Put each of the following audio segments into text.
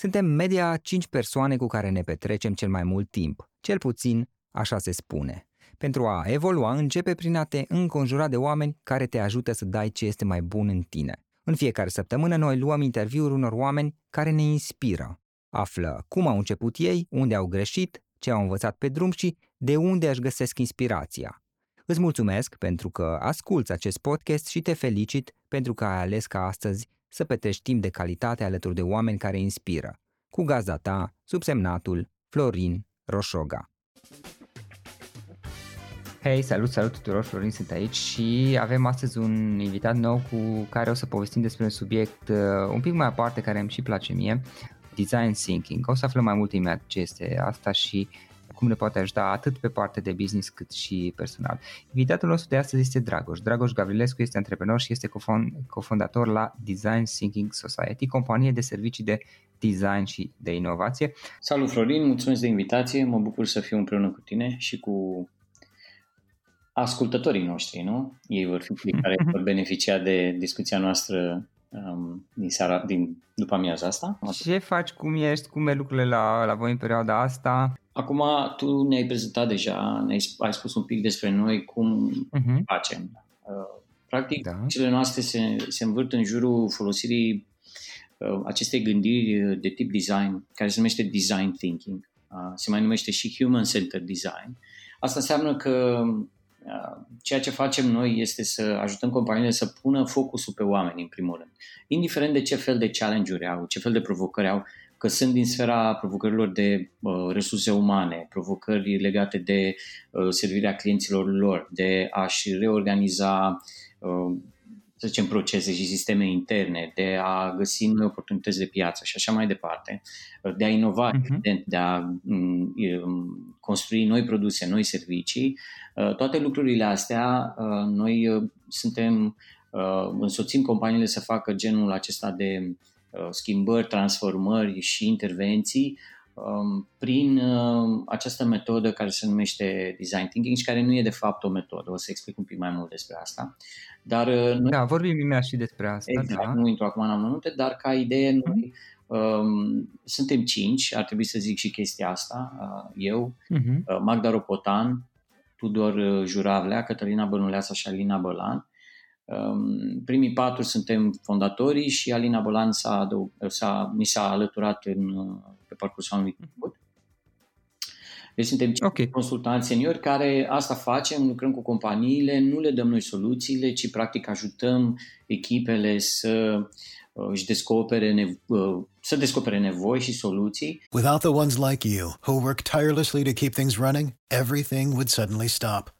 Suntem media 5 persoane cu care ne petrecem cel mai mult timp, cel puțin așa se spune. Pentru a evolua, începe prin a te înconjura de oameni care te ajută să dai ce este mai bun în tine. În fiecare săptămână noi luăm interviuri unor oameni care ne inspiră. Află cum au început ei, unde au greșit, ce au învățat pe drum și de unde își găsesc inspirația. Îți mulțumesc pentru că asculți acest podcast și te felicit pentru că ai ales ca astăzi să petrești timp de calitate alături de oameni care inspiră. Cu gazda ta, subsemnatul Florin Roșoga. Hei, salut, salut tuturor, Florin sunt aici și avem astăzi un invitat nou cu care o să povestim despre un subiect uh, un pic mai aparte care îmi și place mie, design thinking. O să aflăm mai multe imediat ce este asta și cum ne poate ajuta atât pe partea de business cât și personal. Invitatul nostru de astăzi este Dragoș. Dragoș Gavrilescu este antreprenor și este cofondator la Design Thinking Society, companie de servicii de design și de inovație. Salut Florin, mulțumesc de invitație, mă bucur să fiu împreună cu tine și cu ascultătorii noștri, nu? Ei vor fi cei care vor beneficia de discuția noastră um, din seara, din după amiaza asta. Ce faci, cum ești, cum e lucrurile la, la voi în perioada asta? Acum tu ne-ai prezentat deja, ne-ai ai spus un pic despre noi cum uh-huh. facem. Uh, practic, da. cele noastre se, se învârt în jurul folosirii uh, acestei gândiri de tip design, care se numește design thinking. Uh, se mai numește și human-centered design. Asta înseamnă că uh, ceea ce facem noi este să ajutăm companiile să pună focusul pe oameni, în primul rând. Indiferent de ce fel de challenge-uri au, ce fel de provocări au, că sunt din sfera provocărilor de uh, resurse umane, provocări legate de uh, servirea clienților lor, de a-și reorganiza, uh, să zicem, procese și sisteme interne, de a găsi noi oportunități de piață și așa mai departe, uh, de a inova, uh-huh. evident, de a um, construi noi produse, noi servicii, uh, toate lucrurile astea uh, noi uh, suntem, uh, însoțim companiile să facă genul acesta de Uh, schimbări, transformări și intervenții um, prin uh, această metodă care se numește design thinking și care nu e de fapt o metodă. O să explic un pic mai mult despre asta. Dar uh, noi, da, vorbim imediat și despre asta. Exact, da. nu intru acum în amănunte, dar ca idee mhm. noi um, suntem cinci, ar trebui să zic și chestia asta, uh, eu, uh-huh. uh, Magda Ropotan, Tudor Juravlea, Cătălina Bănuleasa și Alina Bălan Um, primii patru suntem fondatorii și Alina Bolan s-a, s-a, mi s-a alăturat în, pe parcursul anului trecut. Deci suntem okay. consultanți seniori care asta facem, lucrăm cu companiile, nu le dăm noi soluțiile, ci practic ajutăm echipele să uh, își descopere nevo- uh, să descopere nevoi și soluții. Without the ones like you who work tirelessly to keep things running, everything would suddenly stop.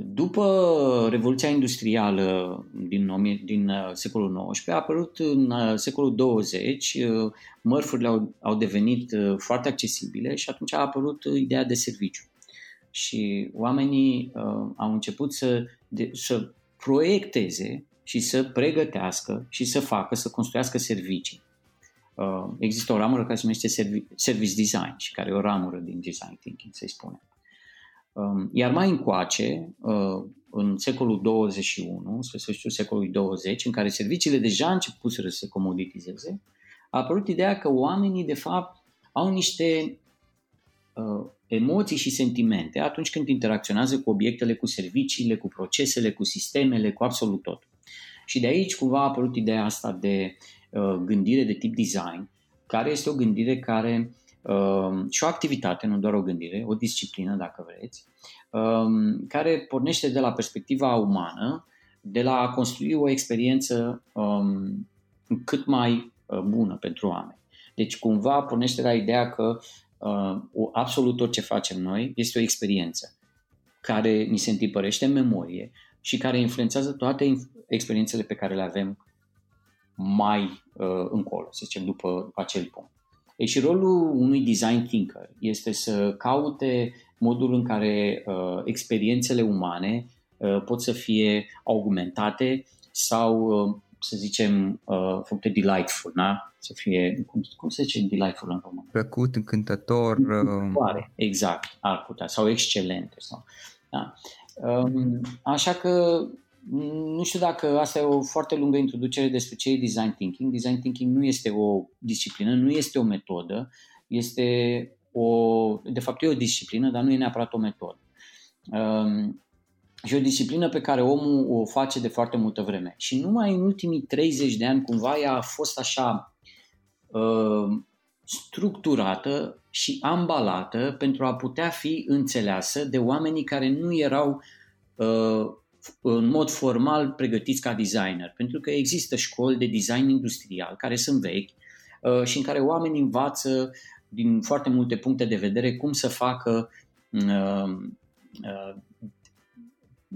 După Revoluția Industrială din, din uh, secolul XIX, a apărut în uh, secolul 20, uh, mărfurile au, au devenit foarte accesibile și atunci a apărut ideea de serviciu. Și oamenii uh, au început să, de, să proiecteze și să pregătească și să facă, să construiască servicii. Uh, există o ramură care se numește service design și care e o ramură din design thinking, să-i spunem. Um, iar mai încoace, uh, în secolul 21, spre sfârșitul secolului 20, în care serviciile deja început să se comoditizeze, a apărut ideea că oamenii, de fapt, au niște uh, emoții și sentimente atunci când interacționează cu obiectele, cu serviciile, cu procesele, cu sistemele, cu absolut tot. Și de aici cumva a apărut ideea asta de uh, gândire de tip design, care este o gândire care uh, și o activitate, nu doar o gândire, o disciplină, dacă vreți, um, care pornește de la perspectiva umană, de la a construi o experiență um, cât mai uh, bună pentru oameni. Deci cumva pornește la ideea că uh, absolut tot ce facem noi este o experiență care ni se întipărește în memorie și care influențează toate experiențele pe care le avem mai uh, încolo, să zicem, după, după acel punct. E și rolul unui design thinker este să caute modul în care uh, experiențele umane uh, pot să fie augmentate sau, uh, să zicem, uh, făcute delightful, da? Să fie, cum, cum se zice delightful în română? Plăcut, încântător. Uh... Exact, ar putea, sau excelente. Sau, da. Um, așa că nu știu dacă asta e o foarte lungă introducere despre ce e design thinking. Design thinking nu este o disciplină, nu este o metodă, este o, de fapt e o disciplină, dar nu e neapărat o metodă. Um, și o disciplină pe care omul o face de foarte multă vreme. Și numai în ultimii 30 de ani cumva ea a fost așa uh, structurată și ambalată pentru a putea fi înțeleasă de oamenii care nu erau uh, în mod formal pregătiți ca designer, pentru că există școli de design industrial care sunt vechi uh, și în care oamenii învață din foarte multe puncte de vedere cum să facă uh, uh,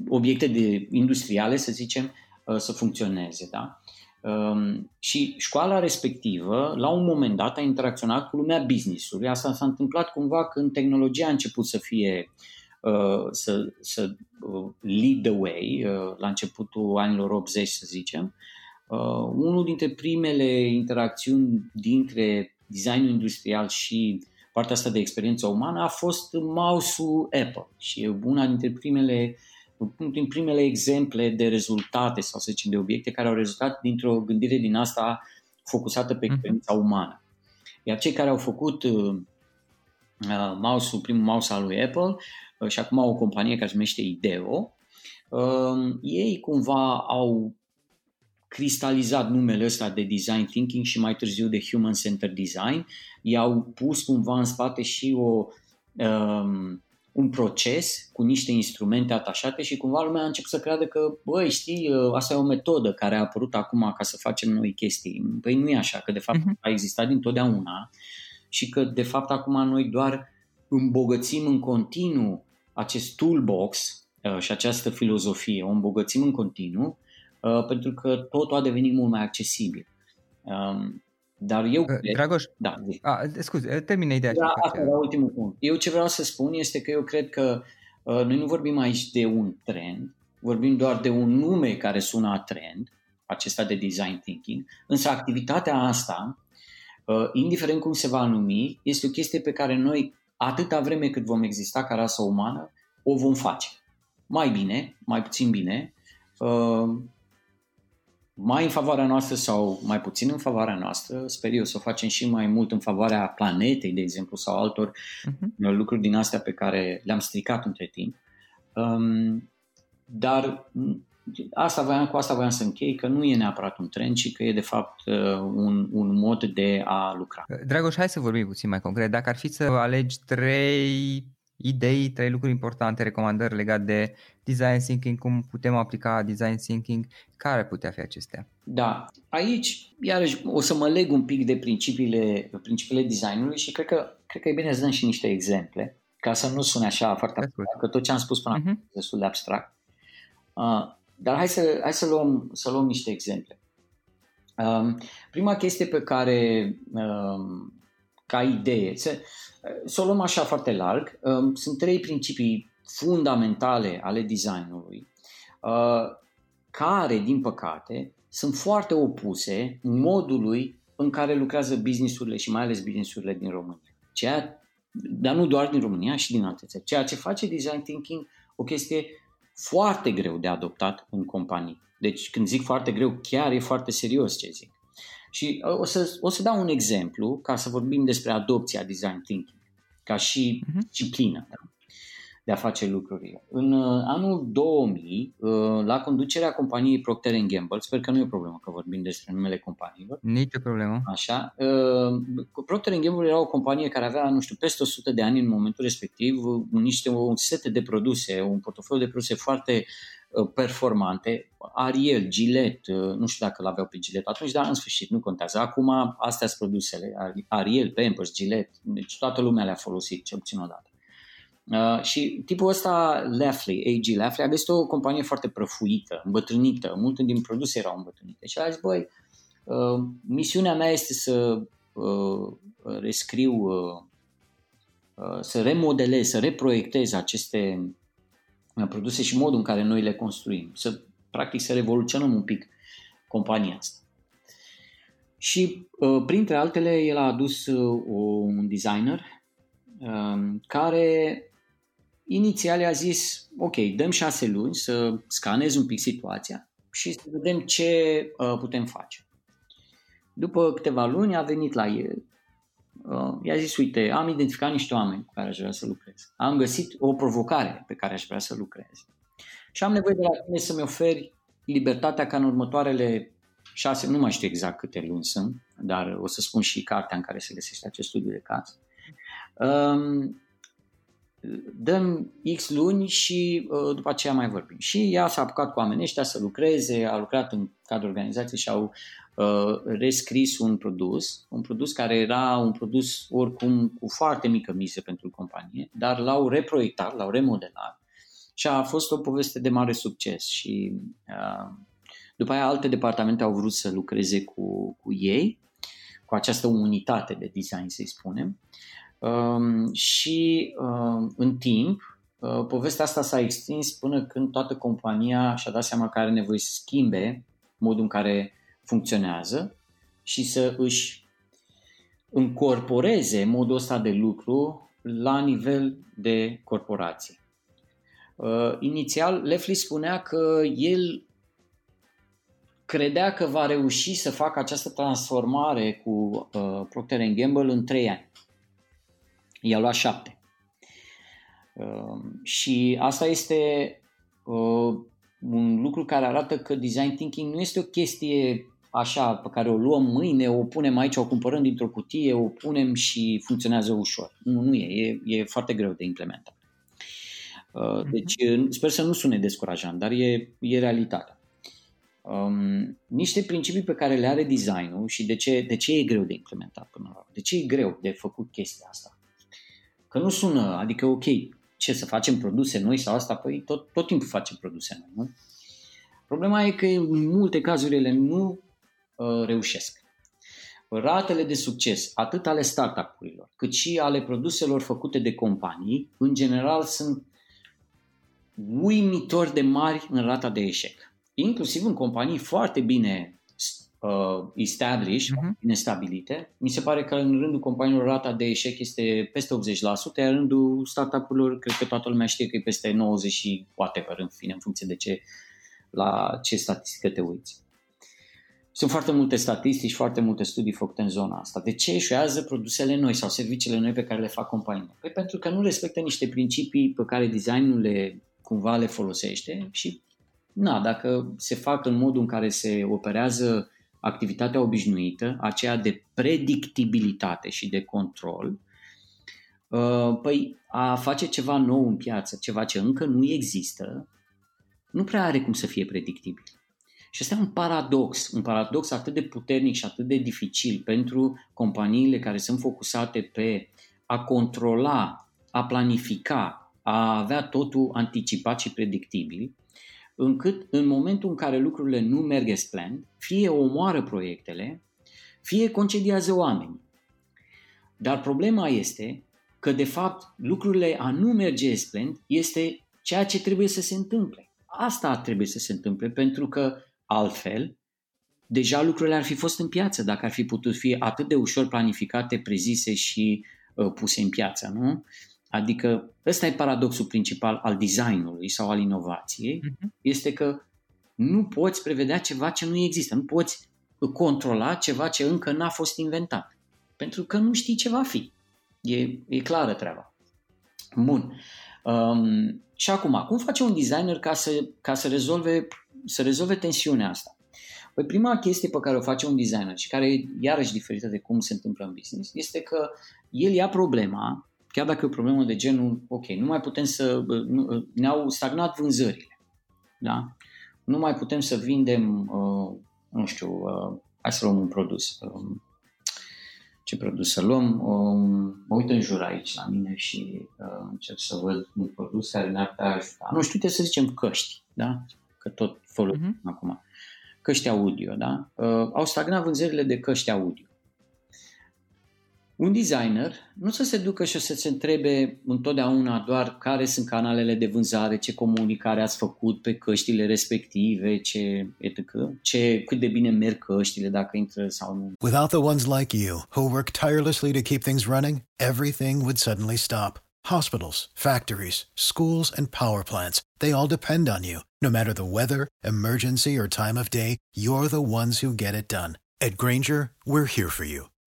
obiecte de industriale, să zicem, să funcționeze. Da? Um, și școala respectivă, la un moment dat, a interacționat cu lumea business-ului. Asta s-a întâmplat cumva când tehnologia a început să fie uh, să, să uh, lead the way, uh, la începutul anilor 80, să zicem. Uh, unul dintre primele interacțiuni dintre designul industrial și partea asta de experiență umană a fost mouse-ul Apple și una dintre primele uh, unul din primele exemple de rezultate sau să zicem de obiecte care au rezultat dintr-o gândire din asta focusată pe mhm. experiența umană. Iar cei care au făcut uh, uh, mouse-ul, primul mouse al lui Apple uh, și acum o companie care se numește IDEO, uh, ei cumva au cristalizat numele ăsta de design thinking și mai târziu de human-centered design. I-au pus cumva în spate și o uh, un proces cu niște instrumente atașate și cumva lumea a început să creadă că, băi, știi, ă, asta e o metodă care a apărut acum ca să facem noi chestii. Păi nu e așa, că de fapt uh-huh. a existat dintotdeauna și că de fapt acum noi doar îmbogățim în continuu acest toolbox uh, și această filozofie, o îmbogățim în continuu uh, pentru că totul a devenit mult mai accesibil. Um, dar eu cred... Dragoș, da, a, scuze, termină ideea. Da, asta era ultimul punct. Eu ce vreau să spun este că eu cred că uh, noi nu vorbim aici de un trend, vorbim doar de un nume care sună a trend, acesta de design thinking, însă activitatea asta, uh, indiferent cum se va numi, este o chestie pe care noi, atâta vreme cât vom exista ca rasă umană, o vom face. Mai bine, mai puțin bine, uh, mai în favoarea noastră sau mai puțin în favoarea noastră, sper eu să o facem și mai mult în favoarea planetei, de exemplu, sau altor uh-huh. lucruri din astea pe care le-am stricat între timp. Um, dar asta voiam, cu asta voiam să închei, că nu e neapărat un trend, ci că e de fapt uh, un, un mod de a lucra. Dragoș, hai să vorbim puțin mai concret. Dacă ar fi să alegi trei idei, trei lucruri importante, recomandări legate de design thinking, cum putem aplica design thinking, care putea fi acestea? Da, aici iarăși o să mă leg un pic de principiile, principiile designului și cred că, cred că e bine să dăm și niște exemple, ca să nu sune așa foarte abstract, că tot ce am spus până acum uh-huh. destul de abstract. Uh, dar hai să, hai să, luăm, să luăm niște exemple. Uh, prima chestie pe care, uh, ca idee, să, să o luăm așa foarte larg, um, sunt trei principii fundamentale ale designului uh, care, din păcate, sunt foarte opuse modului în care lucrează businessurile și mai ales businessurile din România. Ceea, dar nu doar din România, și din alte țări. Ceea ce face design thinking o chestie foarte greu de adoptat în companii. Deci când zic foarte greu, chiar e foarte serios ce zic. Și uh, o să, o să dau un exemplu ca să vorbim despre adopția design thinking, ca și uh-huh. disciplină da? De a face lucrurile. În uh, anul 2000, uh, la conducerea companiei Procter Gamble, sper că nu e o problemă că vorbim despre numele companiilor. Nici o problemă. Așa. Procter Gamble era o companie care avea, nu știu, peste 100 de ani în momentul respectiv, niște un set de produse, un portofoliu de produse foarte performante, Ariel, Gillette, nu știu dacă l-aveau pe Gillette atunci, dar în sfârșit nu contează. Acum astea sunt produsele, Ariel, Pampers, Gillette, deci toată lumea le-a folosit cel puțin odată. Uh, și tipul ăsta, Leffley, A.G. Leffley, a găsit o companie foarte prăfuită, îmbătrânită, multe din produse erau îmbătrânite și a zis, băi, uh, misiunea mea este să uh, rescriu, uh, uh, să remodelez, să reproiectez aceste uh, produse și modul în care noi le construim, să practic să revoluționăm un pic compania asta. Și uh, printre altele, el a adus uh, un designer uh, care inițial a zis, ok, dăm șase luni să scanez un pic situația și să vedem ce uh, putem face. După câteva luni a venit la el, uh, i-a zis, uite, am identificat niște oameni cu care aș vrea să lucrez. Am găsit o provocare pe care aș vrea să lucrez. Și am nevoie de la tine să-mi oferi libertatea ca în următoarele șase, nu mai știu exact câte luni sunt, dar o să spun și cartea în care se găsește acest studiu de caz, um, dăm X luni și uh, după aceea mai vorbim. Și ea s-a apucat cu oamenii ăștia să lucreze, a lucrat în cadrul organizației și au uh, rescris un produs, un produs care era un produs oricum cu foarte mică miză pentru companie, dar l-au reproiectat, l-au remodelat și a fost o poveste de mare succes și uh, după aia alte departamente au vrut să lucreze cu, cu ei, cu această unitate de design, să-i spunem, Um, și uh, în timp, uh, povestea asta s-a extins până când toată compania și-a dat seama că are nevoie să schimbe modul în care funcționează și să își încorporeze modul ăsta de lucru la nivel de corporație. Uh, inițial, Lefli spunea că el credea că va reuși să facă această transformare cu uh, Procter Gamble în trei ani i-a luat șapte. Uh, și asta este uh, un lucru care arată că design thinking nu este o chestie așa pe care o luăm mâine, o punem aici, o cumpărăm dintr-o cutie, o punem și funcționează ușor. Nu, nu e, e, e foarte greu de implementat. Uh, deci sper să nu sune descurajant, dar e, e realitatea. Um, niște principii pe care le are designul și de ce, de ce e greu de implementat până la urmă, de ce e greu de făcut chestia asta. Că nu sună, adică ok, ce să facem produse noi sau asta? Păi tot, tot timpul facem produse noi, nu? Problema e că în multe cazuri ele nu uh, reușesc. Ratele de succes, atât ale startup-urilor, cât și ale produselor făcute de companii, în general sunt uimitor de mari în rata de eșec. Inclusiv în companii foarte bine uh, established, uh-huh. bine stabilite. Mi se pare că în rândul companiilor rata de eșec este peste 80%, iar în rândul startup-urilor cred că toată lumea știe că e peste 90 și poate în fine, în funcție de ce, la ce statistică te uiți. Sunt foarte multe statistici, foarte multe studii făcute în zona asta. De ce eșuează produsele noi sau serviciile noi pe care le fac companiile? Păi pentru că nu respectă niște principii pe care designul le cumva le folosește și na, dacă se fac în modul în care se operează activitatea obișnuită, aceea de predictibilitate și de control, uh, păi a face ceva nou în piață, ceva ce încă nu există, nu prea are cum să fie predictibil. Și asta e un paradox, un paradox atât de puternic și atât de dificil pentru companiile care sunt focusate pe a controla, a planifica, a avea totul anticipat și predictibil, încât în momentul în care lucrurile nu merg splend, fie omoară proiectele, fie concediază oameni. Dar problema este că, de fapt, lucrurile a nu merge splend este ceea ce trebuie să se întâmple. Asta trebuie să se întâmple, pentru că altfel, deja lucrurile ar fi fost în piață, dacă ar fi putut fi atât de ușor planificate, prezise și uh, puse în piață, nu? Uh, Adică ăsta e paradoxul principal al designului sau al inovației, uh-huh. este că nu poți prevedea ceva ce nu există, nu poți controla ceva ce încă n-a fost inventat, pentru că nu știi ce va fi. E, e clară treaba. Bun. Um, și acum, cum face un designer ca să, ca să, rezolve, să rezolve tensiunea asta? Păi prima chestie pe care o face un designer și care e iarăși diferită de cum se întâmplă în business este că el ia problema chiar dacă e o problemă de genul, ok, nu mai putem să, nu, ne-au stagnat vânzările. Da? Nu mai putem să vindem, uh, nu știu, uh, hai să luăm un produs. Uh, ce produs să luăm? Uh, mă uit în jur aici la mine și uh, încerc să văd un produs care ne-ar putea ajuta. Nu știu, trebuie să zicem căști, da? Că tot folosim uh-huh. acum. Căști audio, da? Uh, au stagnat vânzările de căști audio un designer nu să se ducă și să se întrebe întotdeauna doar care sunt canalele de vânzare, ce comunicare ați făcut pe căștile respective, ce etc., ce, cât de bine merg căștile, dacă intră sau nu. Without the ones like you, who work tirelessly to keep things running, everything would suddenly stop. Hospitals, factories, schools, and power plants, they all depend on you. No matter the weather, emergency, or time of day, you're the ones who get it done. At Granger, we're here for you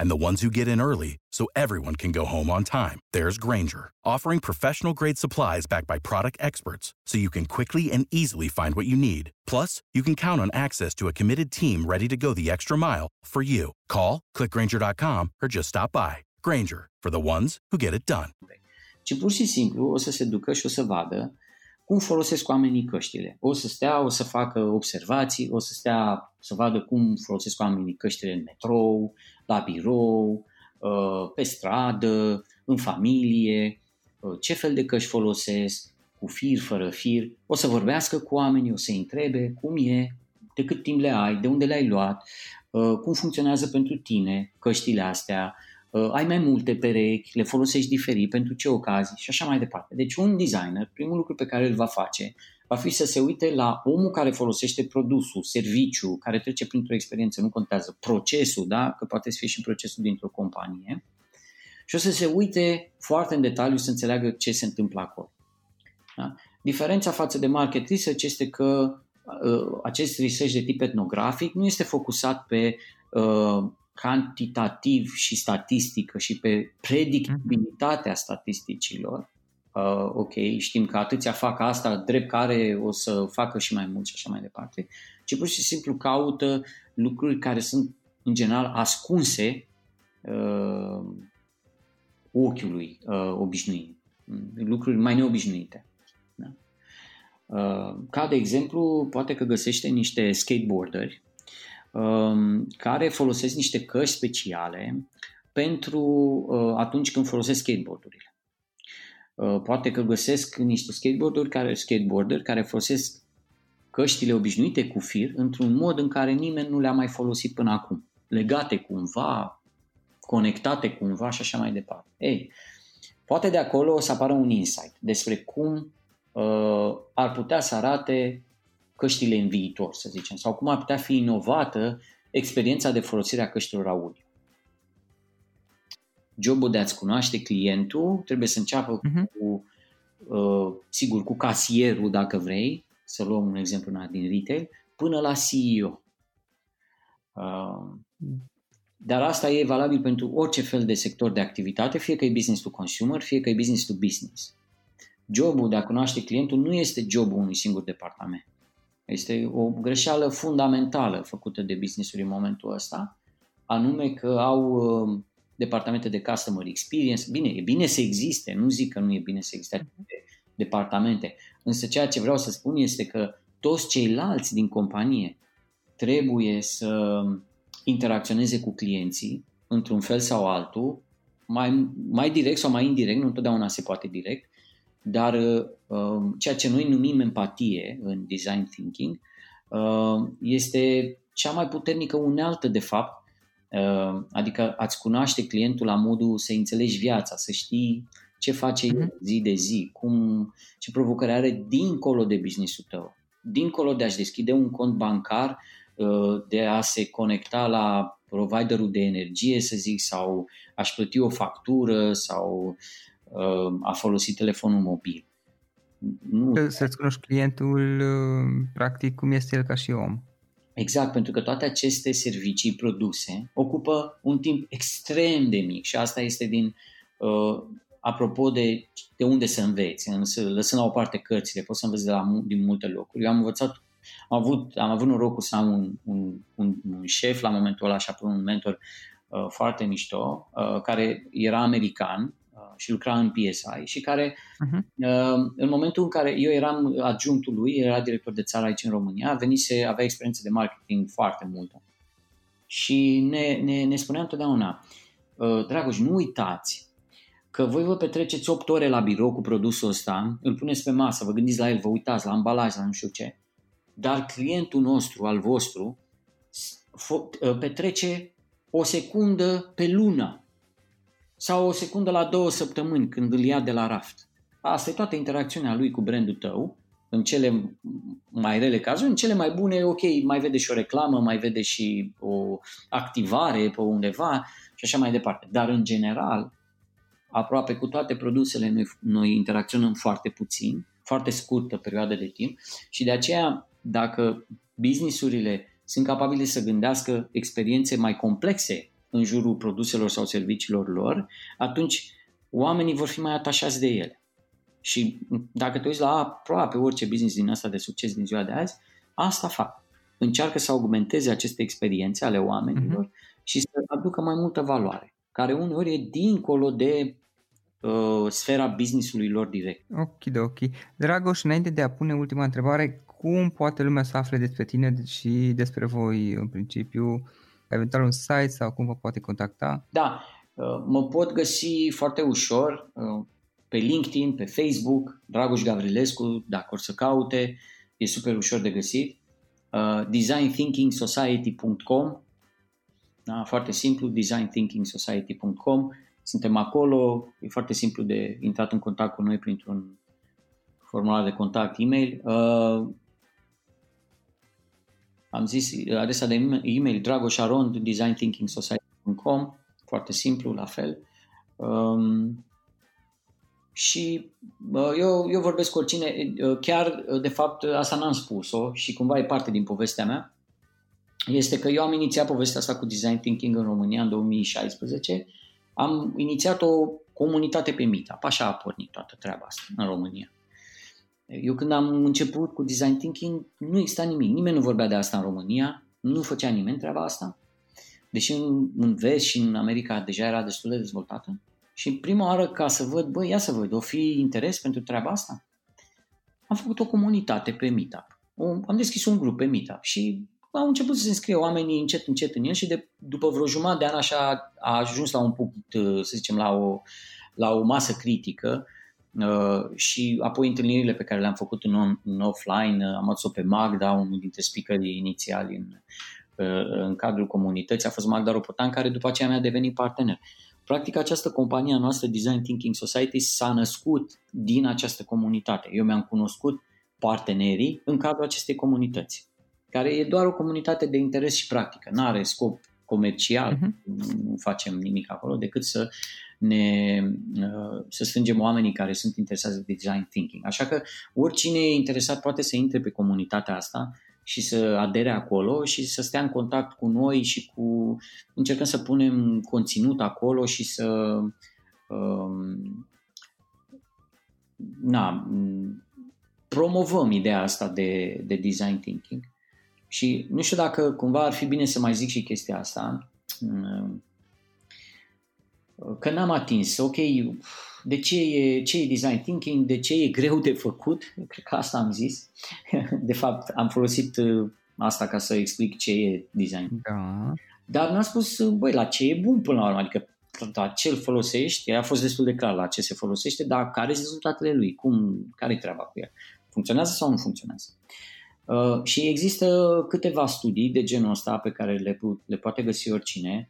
and the ones who get in early so everyone can go home on time, there's Granger, offering professional grade supplies backed by product experts so you can quickly and easily find what you need. Plus, you can count on access to a committed team ready to go the extra mile for you. Call, clickgranger.com, or just stop by. Granger, for the ones who get it done. Ci pur și simplu o să se ducă și o să vadă cum folosesc oamenii căștile. O să stea, o să facă observații, o să stea să vadă cum folosesc oamenii căștile în metrou, la birou, uh, pe stradă, în familie, uh, ce fel de căști folosesc, cu fir, fără fir. O să vorbească cu oamenii, o să întrebe cum e, de cât timp le ai, de unde le-ai luat, uh, cum funcționează pentru tine căștile astea, uh, ai mai multe perechi, le folosești diferit, pentru ce ocazii și așa mai departe. Deci un designer, primul lucru pe care îl va face va fi să se uite la omul care folosește produsul, serviciu, care trece printr-o experiență, nu contează procesul, da? că poate să fie și procesul dintr-o companie, și o să se uite foarte în detaliu să înțeleagă ce se întâmplă acolo. Da? Diferența față de market research este că uh, acest research de tip etnografic nu este focusat pe uh, cantitativ și statistică și pe predictibilitatea statisticilor. Uh, ok, știm că atâția fac asta, drept care o să facă și mai mult și așa mai departe, ci pur și simplu caută lucruri care sunt în general ascunse uh, ochiului uh, obișnuit, lucruri mai neobișnuite. Da? Uh, ca de exemplu, poate că găsește niște skateboarderi Um, care folosesc niște căști speciale pentru uh, atunci când folosesc skateboardurile. Uh, poate că găsesc niște skateboarduri care, skateboarder care folosesc căștile obișnuite cu fir într-un mod în care nimeni nu le-a mai folosit până acum. Legate cumva, conectate cumva și așa mai departe. Ei, poate de acolo o să apară un insight despre cum uh, ar putea să arate căștile în viitor, să zicem, sau cum ar putea fi inovată experiența de folosire a căștilor audio. Jobul de a-ți cunoaște clientul trebuie să înceapă uh-huh. cu, uh, sigur, cu casierul, dacă vrei, să luăm un exemplu din retail, până la CEO. Uh, dar asta e valabil pentru orice fel de sector de activitate, fie că e business to consumer, fie că e business to business. Jobul de a cunoaște clientul nu este jobul unui singur departament. Este o greșeală fundamentală făcută de business-uri în momentul ăsta, anume că au uh, departamente de customer experience. Bine, e bine să existe, nu zic că nu e bine să existe departamente, însă ceea ce vreau să spun este că toți ceilalți din companie trebuie să interacționeze cu clienții într-un fel sau altul, mai, mai direct sau mai indirect, nu întotdeauna se poate direct, dar uh, ceea ce noi numim empatie în design thinking uh, este cea mai puternică unealtă de fapt, uh, adică ați cunoaște clientul la modul să înțelegi viața, să știi ce face el mhm. zi de zi, cum, ce provocări are dincolo de businessul tău, dincolo de a-și deschide un cont bancar, de a se conecta la providerul de energie, să zic, sau a-și plăti o factură sau Uh, a folosit telefonul mobil. Nu. Să-ți cunoști clientul uh, practic cum este el ca și om. Exact, pentru că toate aceste servicii produse ocupă un timp extrem de mic și asta este din, uh, apropo de, de unde să înveți, însă lăsând la o parte cărțile, poți să înveți de la, din multe locuri. Eu am învățat Am avut, am avut norocul să am un, un, un, un șef la momentul ăla și apoi un mentor uh, foarte mișto, uh, care era american uh, și lucra în PSI și care uh-huh. uh, în momentul în care eu eram adjunctul lui, era director de țară aici în România, venise, avea experiență de marketing foarte multă. Și ne, ne, ne spunea întotdeauna, uh, Dragoș, nu uitați că voi vă petreceți 8 ore la birou cu produsul ăsta, îl puneți pe masă, vă gândiți la el, vă uitați la ambalaj, la nu știu ce, dar clientul nostru, al vostru, ă, petrece o secundă pe lună sau o secundă la două săptămâni când îl ia de la raft. Asta e toată interacțiunea lui cu brandul tău, în cele mai rele cazuri, în cele mai bune, ok, mai vede și o reclamă, mai vede și o activare pe undeva și așa mai departe. Dar în general, aproape cu toate produsele noi, noi interacționăm foarte puțin, foarte scurtă perioadă de timp și de aceea dacă businessurile sunt capabile să gândească experiențe mai complexe în jurul produselor sau serviciilor lor, atunci oamenii vor fi mai atașați de ele. Și dacă te uiți la aproape orice business din asta de succes din ziua de azi, asta fac. Încearcă să augmenteze aceste experiențe ale oamenilor uh-huh. și să aducă mai multă valoare, care uneori e dincolo de uh, sfera businessului lor direct. Ok, ok. Dragoș, înainte de a pune ultima întrebare, cum poate lumea să afle despre tine și despre voi în principiu? Eventual un site sau cum vă poate contacta? Da, uh, mă pot găsi foarte ușor uh, pe LinkedIn, pe Facebook, Dragoș Gavrilescu, dacă or să caute, e super ușor de găsit. Uh, designthinkingsociety.com da, foarte simplu, designthinkingsociety.com suntem acolo, e foarte simplu de intrat în contact cu noi printr-un formular de contact e-mail. Uh, am zis adresa de e-mail dragoșarond.designthinkingsociety.com foarte simplu, la fel. Um, și uh, eu, eu vorbesc cu oricine, uh, chiar uh, de fapt asta n-am spus-o și cumva e parte din povestea mea, este că eu am inițiat povestea asta cu design thinking în România în 2016 am inițiat o comunitate pe Meetup. Așa a pornit toată treaba asta în România. Eu când am început cu design thinking, nu exista nimic. Nimeni nu vorbea de asta în România, nu făcea nimeni treaba asta. Deși în, în vest și în America deja era destul de dezvoltată. Și prima oară ca să văd, băi, ia să văd, o fi interes pentru treaba asta? Am făcut o comunitate pe Meetup. am deschis un grup pe Meetup și au început să se înscrie oamenii încet, încet în el și de, după vreo jumătate de an așa a ajuns la un punct, uh, să zicem, la o, la o masă critică uh, și apoi întâlnirile pe care le-am făcut în, on, în offline, uh, am adus-o pe Magda, unul dintre speakerii inițiali în, uh, în cadrul comunității, a fost Magda Ropotan, care după aceea mi-a devenit partener. Practic, această companie a noastră, Design Thinking Society, s-a născut din această comunitate. Eu mi-am cunoscut partenerii în cadrul acestei comunități care e doar o comunitate de interes și practică. Nu are scop comercial, uh-huh. nu facem nimic acolo decât să ne uh, să strângem oamenii care sunt interesați de design thinking. Așa că oricine e interesat poate să intre pe comunitatea asta și să adere acolo și să stea în contact cu noi și cu încercăm să punem conținut acolo și să um, na, promovăm ideea asta de, de design thinking. Și nu știu dacă cumva ar fi bine să mai zic și chestia asta, mm, că n-am atins, ok, de ce e, ce e design thinking, de ce e greu de făcut, cred că asta am zis. De fapt, am folosit uh, asta ca să explic ce e design. Da. Dar n-am spus, băi, la ce e bun până la urmă, adică la ce îl folosești, a fost destul de clar la ce se folosește, dar care sunt rezultatele lui, cum, care e treaba cu el, funcționează sau nu funcționează. Uh, Uh, și există câteva studii de genul ăsta pe care le, le poate găsi oricine.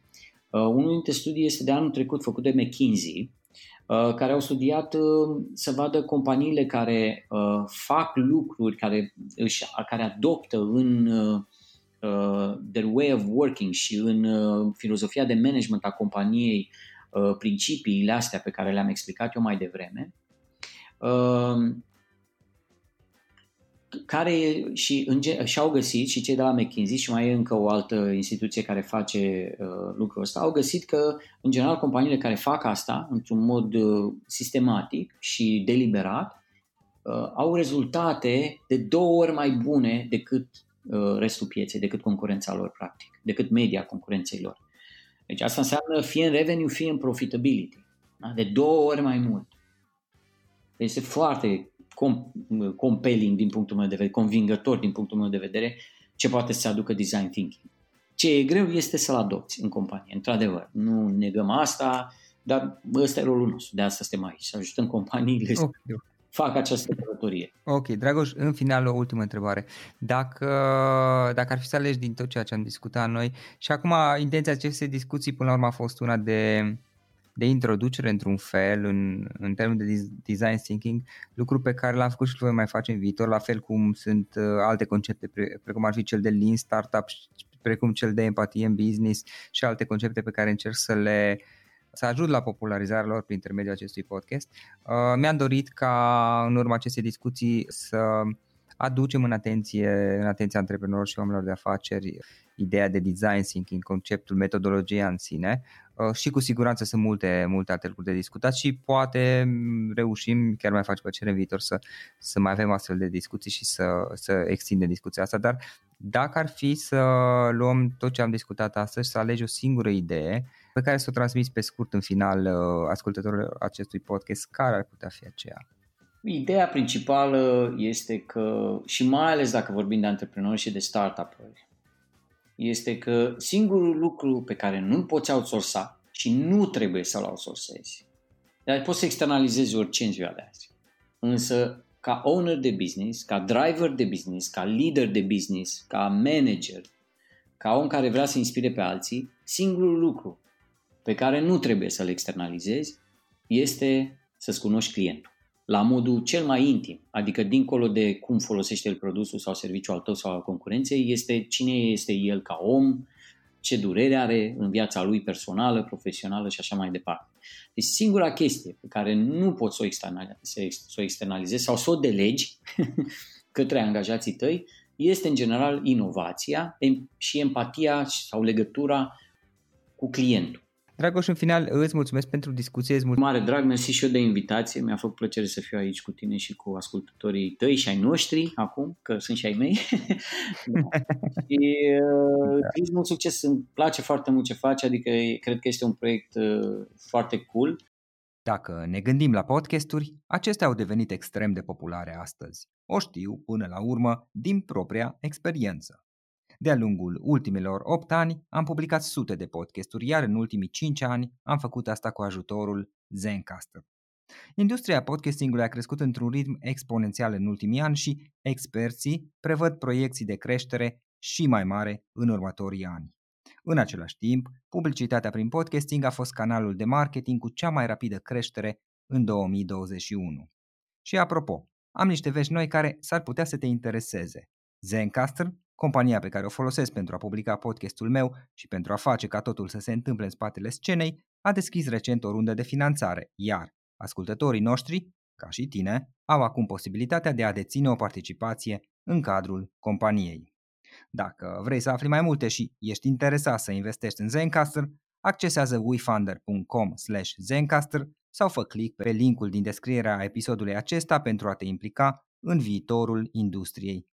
Uh, unul dintre studii este de anul trecut făcut de McKinsey, uh, care au studiat uh, să vadă companiile care uh, fac lucruri, care, își, care adoptă în uh, their way of working și în filozofia de management a companiei principiile astea pe care le-am explicat eu mai devreme care și în, și-au găsit, și cei de la McKinsey și mai e încă o altă instituție care face uh, lucrul ăsta, au găsit că, în general, companiile care fac asta într-un mod uh, sistematic și deliberat uh, au rezultate de două ori mai bune decât uh, restul pieței, decât concurența lor, practic, decât media concurenței lor. Deci asta înseamnă fie în revenue, fie în profitability. Da? De două ori mai mult. Deci este foarte com- compelling din punctul meu de vedere, convingător din punctul meu de vedere ce poate să aducă design thinking. Ce e greu este să-l adopți în companie, într-adevăr. Nu negăm asta, dar ăsta e rolul nostru, de asta suntem aici, să ajutăm companiile okay. să facă această călătorie. Ok, Dragoș, în final o ultimă întrebare. Dacă, dacă ar fi să alegi din tot ceea ce am discutat noi și acum intenția acestei discuții până la urmă a fost una de de introducere într-un fel în, în termen de design thinking, lucru pe care l-am făcut și îl voi mai face în viitor, la fel cum sunt uh, alte concepte, pre, precum ar fi cel de lean startup, precum cel de empatie în business și alte concepte pe care încerc să le să ajut la popularizarea lor prin intermediul acestui podcast. Uh, mi-am dorit ca în urma acestei discuții să aducem în atenție, în atenția antreprenorilor și oamenilor de afaceri ideea de design thinking, conceptul, metodologia în sine uh, și cu siguranță sunt multe, multe alte lucruri de discutat și poate reușim, chiar mai face plăcere în viitor să, să mai avem astfel de discuții și să, să extindem discuția asta, dar dacă ar fi să luăm tot ce am discutat astăzi și să alegi o singură idee pe care să o transmiți pe scurt în final uh, ascultătorilor acestui podcast, care ar putea fi aceea? Ideea principală este că, și mai ales dacă vorbim de antreprenori și de startup-uri, este că singurul lucru pe care nu-l poți outsourca și nu trebuie să-l outsourcezi, dar poți să externalizezi orice în ziua de azi. Însă, ca owner de business, ca driver de business, ca leader de business, ca manager, ca om care vrea să inspire pe alții, singurul lucru pe care nu trebuie să-l externalizezi este să-ți cunoști clientul la modul cel mai intim, adică dincolo de cum folosește el produsul sau serviciul al tău sau al concurenței, este cine este el ca om, ce durere are în viața lui personală, profesională și așa mai departe. Deci singura chestie pe care nu poți să o externalizezi, să o externalizezi sau să o delegi către angajații tăi este în general inovația și empatia sau legătura cu clientul. Dragoș, în final îți mulțumesc pentru discuție. Îți mulțumesc. Mare drag, mersi și eu de invitație. Mi-a făcut plăcere să fiu aici cu tine și cu ascultătorii tăi și ai noștri acum, că sunt și ai mei. și uh, mult succes, îmi place foarte mult ce faci, adică cred că este un proiect uh, foarte cool. Dacă ne gândim la podcasturi, acestea au devenit extrem de populare astăzi. O știu, până la urmă, din propria experiență. De-a lungul ultimilor 8 ani am publicat sute de podcasturi, iar în ultimii 5 ani am făcut asta cu ajutorul Zencaster. Industria podcastingului a crescut într-un ritm exponențial în ultimii ani și experții prevăd proiecții de creștere și mai mare în următorii ani. În același timp, publicitatea prin podcasting a fost canalul de marketing cu cea mai rapidă creștere în 2021. Și apropo, am niște vești noi care s-ar putea să te intereseze. Zencaster Compania pe care o folosesc pentru a publica podcastul meu și pentru a face ca totul să se întâmple în spatele scenei, a deschis recent o rundă de finanțare, iar ascultătorii noștri, ca și tine, au acum posibilitatea de a deține o participație în cadrul companiei. Dacă vrei să afli mai multe și ești interesat să investești în Zencaster, accesează wefunder.com zencaster sau fă click pe linkul din descrierea episodului acesta pentru a te implica în viitorul industriei